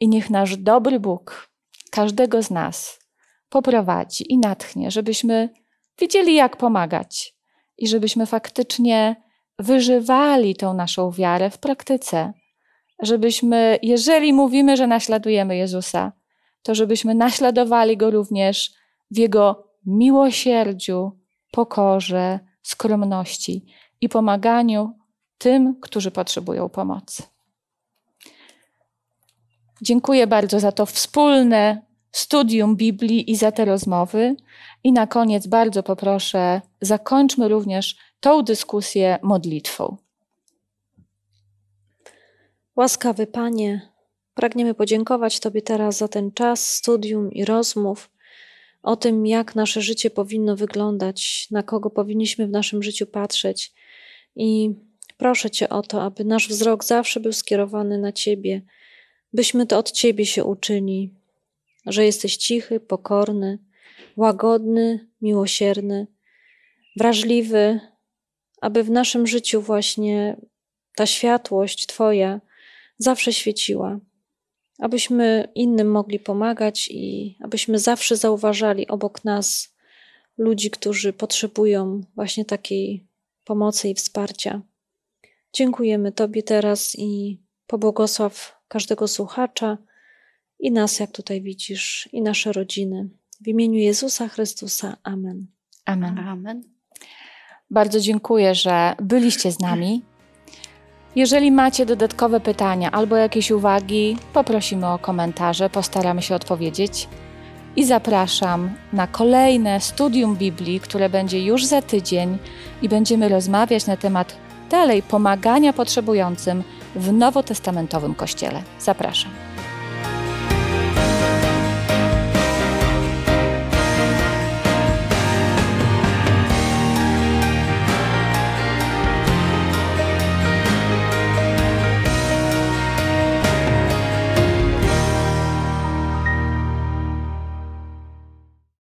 I niech nasz dobry Bóg każdego z nas poprowadzi i natchnie, żebyśmy wiedzieli, jak pomagać i żebyśmy faktycznie wyżywali tą naszą wiarę w praktyce. Żebyśmy, jeżeli mówimy, że naśladujemy Jezusa, to żebyśmy naśladowali Go również w Jego miłosierdziu, pokorze, skromności i pomaganiu tym, którzy potrzebują pomocy. Dziękuję bardzo za to wspólne studium Biblii i za te rozmowy. I na koniec bardzo poproszę, zakończmy również tą dyskusję modlitwą. Łaskawy Panie, pragniemy podziękować Tobie teraz za ten czas studium i rozmów o tym, jak nasze życie powinno wyglądać, na kogo powinniśmy w naszym życiu patrzeć. I proszę Cię o to, aby nasz wzrok zawsze był skierowany na Ciebie, byśmy to od Ciebie się uczyli, że jesteś cichy, pokorny, łagodny, miłosierny, wrażliwy, aby w naszym życiu właśnie ta światłość Twoja zawsze świeciła, abyśmy innym mogli pomagać i abyśmy zawsze zauważali obok nas ludzi, którzy potrzebują właśnie takiej pomocy i wsparcia. Dziękujemy Tobie teraz i pobłogosław każdego słuchacza i nas, jak tutaj widzisz, i nasze rodziny. W imieniu Jezusa Chrystusa. Amen. Amen. Amen. Bardzo dziękuję, że byliście z nami. Jeżeli macie dodatkowe pytania albo jakieś uwagi, poprosimy o komentarze, postaramy się odpowiedzieć. I zapraszam na kolejne studium Biblii, które będzie już za tydzień i będziemy rozmawiać na temat dalej pomagania potrzebującym w nowotestamentowym kościele. Zapraszam.